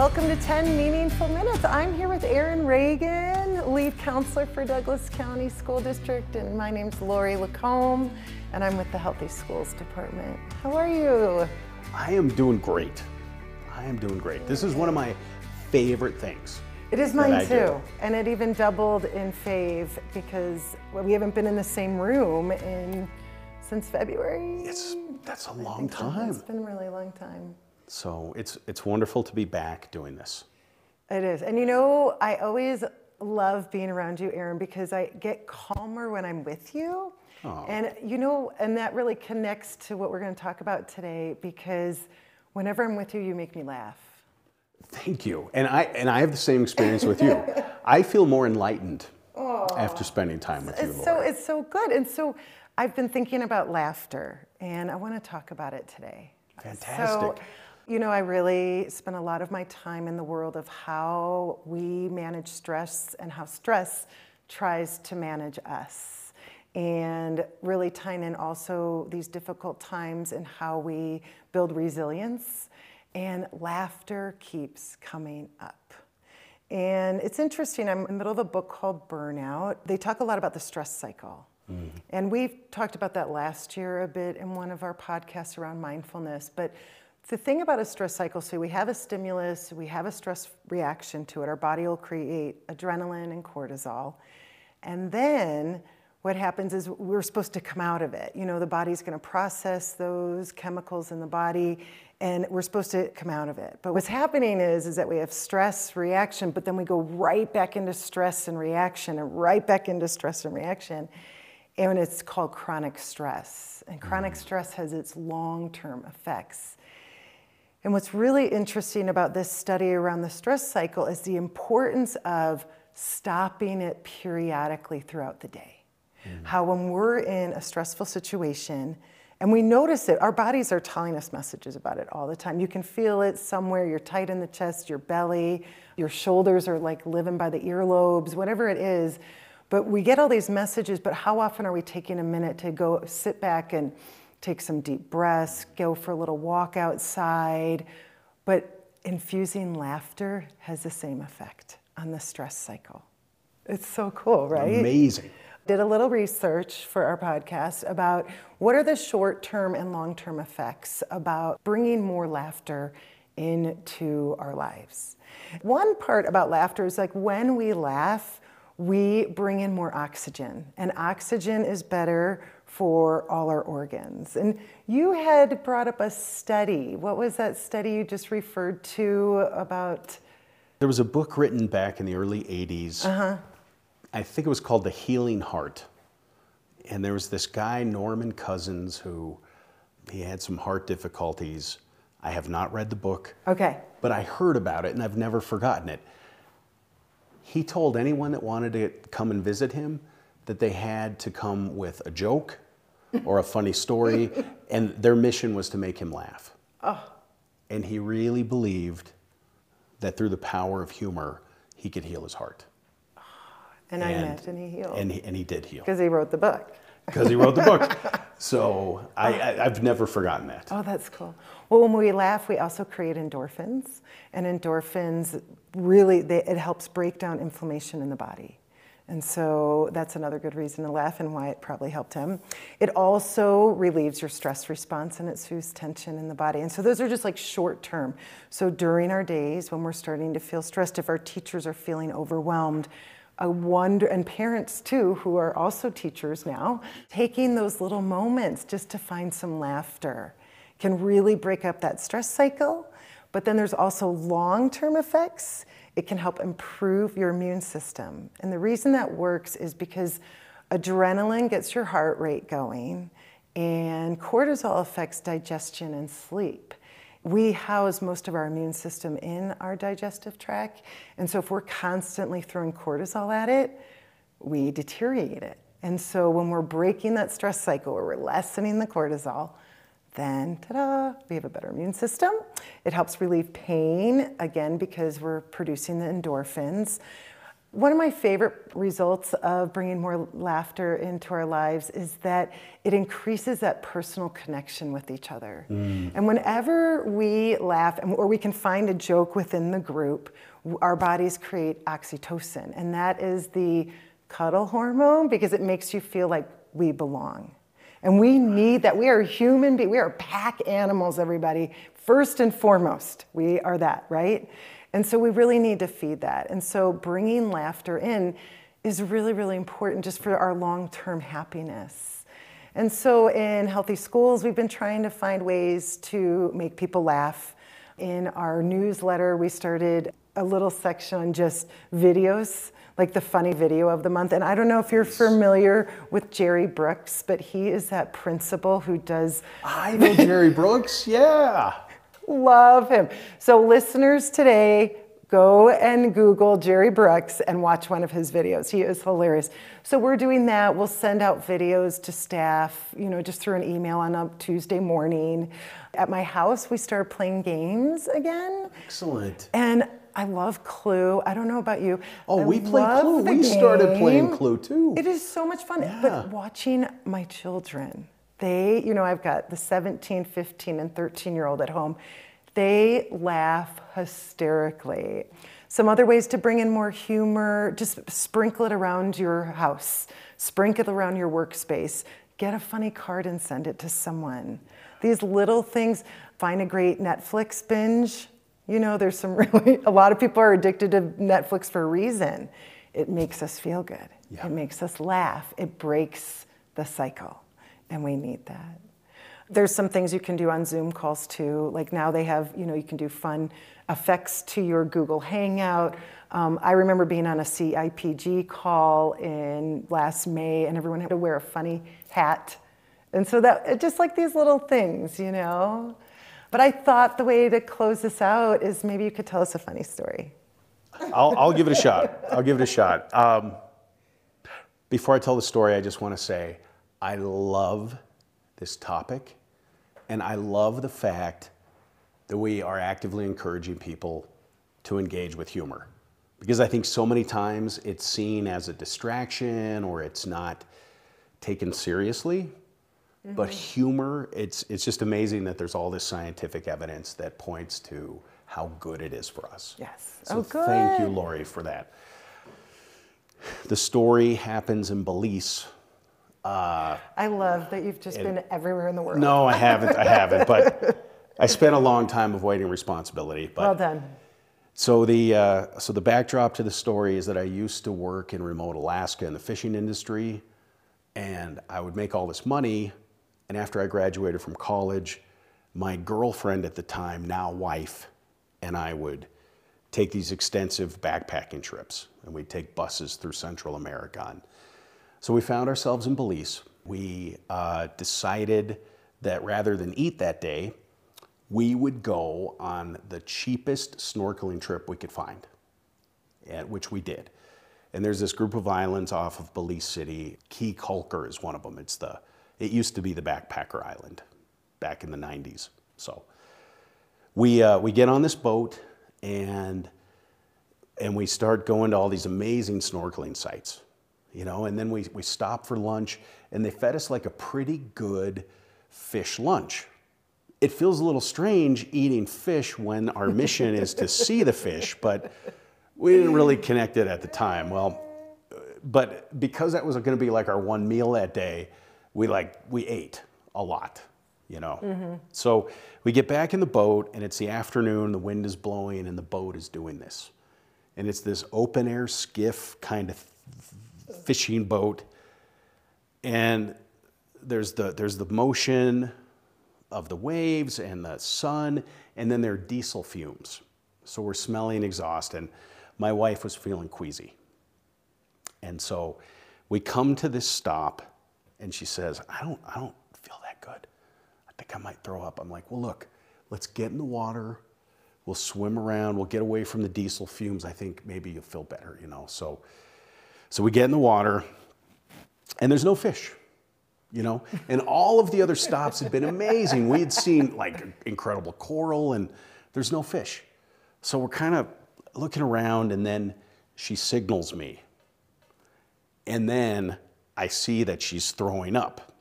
Welcome to 10 Meaningful Minutes. I'm here with Erin Reagan, lead counselor for Douglas County School District, and my name's Lori Lacombe, and I'm with the Healthy Schools Department. How are you? I am doing great. I am doing great. This is one of my favorite things. It is mine I do. too, and it even doubled in fave because well, we haven't been in the same room in since February. It's that's a long time. It's been a really long time. So it's it's wonderful to be back doing this. It is. And you know, I always love being around you, Aaron, because I get calmer when I'm with you. Aw. And you know, and that really connects to what we're going to talk about today because whenever I'm with you, you make me laugh. Thank you. And I and I have the same experience with you. I feel more enlightened after spending time with you, It's so it's so good. And so I've been thinking about laughter and I want to talk about it today. So, Fantastic. You know, I really spend a lot of my time in the world of how we manage stress and how stress tries to manage us. And really tying in also these difficult times and how we build resilience. And laughter keeps coming up. And it's interesting, I'm in the middle of a book called Burnout. They talk a lot about the stress cycle. Mm-hmm. And we've talked about that last year a bit in one of our podcasts around mindfulness. But the thing about a stress cycle, so we have a stimulus, we have a stress reaction to it. Our body will create adrenaline and cortisol. And then what happens is we're supposed to come out of it. You know, the body's going to process those chemicals in the body and we're supposed to come out of it. But what's happening is is that we have stress reaction, but then we go right back into stress and reaction and right back into stress and reaction. And it's called chronic stress. And chronic mm. stress has its long-term effects. And what's really interesting about this study around the stress cycle is the importance of stopping it periodically throughout the day. Mm. How, when we're in a stressful situation and we notice it, our bodies are telling us messages about it all the time. You can feel it somewhere, you're tight in the chest, your belly, your shoulders are like living by the earlobes, whatever it is. But we get all these messages, but how often are we taking a minute to go sit back and take some deep breaths, go for a little walk outside? But infusing laughter has the same effect on the stress cycle. It's so cool, right? Amazing. Did a little research for our podcast about what are the short term and long term effects about bringing more laughter into our lives. One part about laughter is like when we laugh, we bring in more oxygen, and oxygen is better for all our organs. And you had brought up a study. What was that study you just referred to about? There was a book written back in the early 80s. Uh-huh. I think it was called The Healing Heart. And there was this guy, Norman Cousins, who he had some heart difficulties. I have not read the book, Okay. but I heard about it and I've never forgotten it. He told anyone that wanted to come and visit him that they had to come with a joke or a funny story, and their mission was to make him laugh. Oh. And he really believed that through the power of humor, he could heal his heart. And I And- imagine he healed. And he, and he did heal Because he wrote the book. because he wrote the book. So I, I, I've never forgotten that. Oh, that's cool. Well, when we laugh, we also create endorphins, and endorphins really they, it helps break down inflammation in the body. And so that's another good reason to laugh and why it probably helped him. It also relieves your stress response and it soothes tension in the body. And so those are just like short term. So during our days when we're starting to feel stressed, if our teachers are feeling overwhelmed, I wonder, and parents too, who are also teachers now, taking those little moments just to find some laughter can really break up that stress cycle. But then there's also long term effects. It can help improve your immune system. And the reason that works is because adrenaline gets your heart rate going, and cortisol affects digestion and sleep. We house most of our immune system in our digestive tract. And so if we're constantly throwing cortisol at it, we deteriorate it. And so when we're breaking that stress cycle, where we're lessening the cortisol, then ta-da, we have a better immune system. It helps relieve pain, again, because we're producing the endorphins. One of my favorite results of bringing more laughter into our lives is that it increases that personal connection with each other. Mm. And whenever we laugh, or we can find a joke within the group, our bodies create oxytocin. And that is the cuddle hormone because it makes you feel like we belong. And we need that. We are human beings. We are pack animals, everybody. First and foremost, we are that, right? And so we really need to feed that. And so bringing laughter in is really, really important just for our long term happiness. And so in Healthy Schools, we've been trying to find ways to make people laugh. In our newsletter, we started a little section on just videos, like the funny video of the month. And I don't know if you're familiar with Gerry Brooks, but he is that principal who does I know Gerry Brooks. Yeah. Love him. So, listeners today, go and Google Gerry Brooks and watch one of his videos. He is hilarious. So, we're doing that. We'll send out videos to staff, you know, just through an email on a Tuesday morning. At my house, we started playing games again. Excellent. And I love Clue. I don't know about you. Oh, I we play Clue. We started playing. Clue, too. It is so much fun. Yeah. But watching my children, they, you know, I've got the 17, 15, and 13 year old at home. They laugh hysterically. Some other ways to bring in more humor, just sprinkle it around your house, sprinkle it around your workspace. Get a funny card and send it to someone. These little things, find a great Netflix binge. You know, there's some really, a lot of people are addicted to Netflix for a reason. It makes us feel good, Yeah. it makes us laugh, it breaks the cycle, and we need that. There's some things you can do on Zoom calls too. Like now they have, you know, you can do fun effects to your Google Hangout. Um, I remember being on a CIPG call in last May, and everyone had to wear a funny hat. And so that, just like these little things, you know? But I thought the way to close this out is maybe you could tell us a funny story. I'll, I'll give it a shot. I'll give it a shot. Um, before I tell the story, I just want to say I love this topic, and I love the fact that we are actively encouraging people to engage with humor. Because I think so many times it's seen as a distraction or it's not taken seriously. But humor, it's, it's just amazing that there's all this scientific evidence that points to how good it is for us. Yes. So Oh, thank you. Lori, for that. The story happens in Belize. I love that you've just been everywhere in the world. No, I haven't. I haven't. But I spent a long time avoiding responsibility. But Well done. So the uh, so the backdrop to the story is that I used to work in remote Alaska in the fishing industry, and I would make all this money. And after I graduated from college, my girlfriend at the time, now wife, and I would take these extensive backpacking trips, and we'd take buses through Central America. And so we found ourselves in Belize. We uh, decided that rather than eat that day, we would go on the cheapest snorkeling trip we could find, and, which we did. And there's this group of islands off of Belize City. Caye Caulker is one of them. It's the, it used to be the backpacker island back in the 90s. So we, uh, we get on this boat and, and we start going to all these amazing snorkeling sites, you know, and then we, we stop for lunch and they fed us like a pretty good fish lunch it feels a little strange eating fish when our mission is to see the fish, but we didn't really connect it at the time. Well, but because that was going to be like our one meal that day, we like we ate a lot, you know. So we get back in the boat and it's the afternoon, the wind is blowing and the boat is doing this. And it's this open air skiff kind of fishing boat and there's the there's the motion of the waves and the sun, and then there are diesel fumes. So we're smelling exhaust, and my wife was feeling queasy. And so we come to this stop, and she says, I don't, I don't feel that good. I think I might throw up. I'm like, well, look, let's get in the water. We'll swim around. We'll get away from the diesel fumes. I think maybe you'll feel better, you know. So, so we get in the water, and there's no fish you know and all of the other stops had been amazing we had seen like incredible coral and there's no fish so we're kind of looking around and then she signals me. And then I see that she's throwing up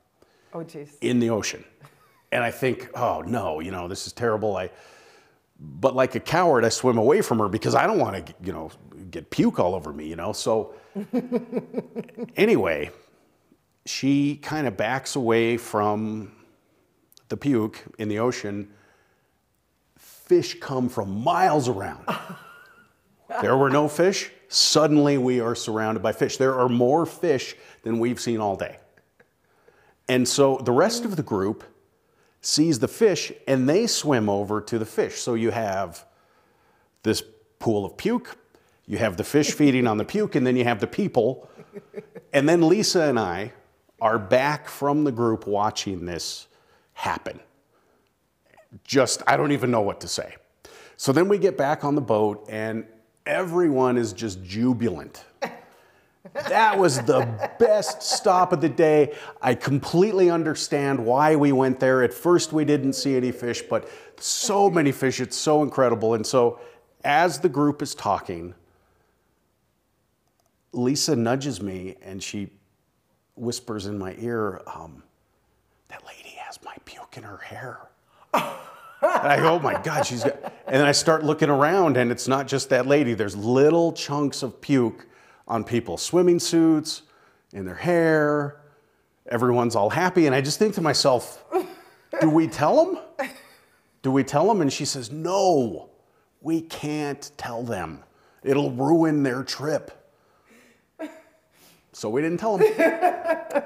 Oh, jeez. in the ocean. And I think, oh no, you know, this is terrible. I, but like a coward, I swim away from her because I don't want to, you know, get puke all over me, you know. So anyway, she kind of backs away from the puke in the ocean. Fish come from miles around. there were no fish. Suddenly we are surrounded by fish. There are more fish than we've seen all day. And so the rest of the group sees the fish and they swim over to the fish. So you have this pool of puke, you have the fish feeding on the puke, and then you have the people. And then Lisa and I are back from the group watching this happen. Just, I don't even know what to say. So then we get back on the boat and everyone is just jubilant. That was the best stop of the day. I completely understand why we went there. At first, we didn't see any fish, but so many fish. It's so incredible. And so, as the group is talking, Lisa nudges me and she whispers in my ear, um, That lady has my puke in her hair. and I go, oh my God, she's got. And then I start looking around, and it's not just that lady. There's little chunks of puke on people's swimming suits, in their hair. Everyone's all happy. And I just think to myself, do we tell them? Do we tell them? And she says, no, we can't tell them. It'll ruin their trip. So we didn't tell them.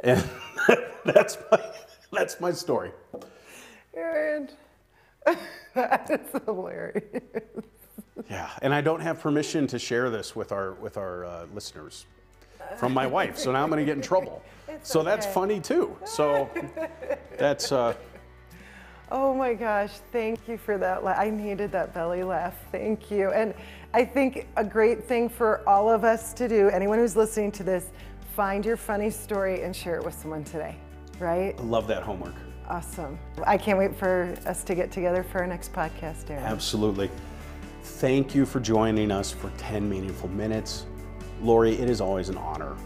and that's my, that's my story. Aaron, that is hilarious. Yeah, and I don't have permission to share this with our with our uh, listeners from my wife, so now I'm going to get in trouble. It's so that's funny too. So that's uh, Oh my gosh, thank you for that. la- I needed that belly laugh. Thank you. And I think a great thing for all of us to do, anyone who's listening to this, find your funny story and share it with someone today, right? I love that homework. Awesome. I can't wait for us to get together for our next podcast, Aaron. Absolutely. Thank you for joining us for 10 meaningful minutes. Lori, it is always an honor.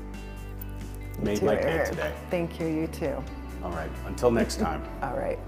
Made To my day today. Thank you, you too. All right, until next time. All right.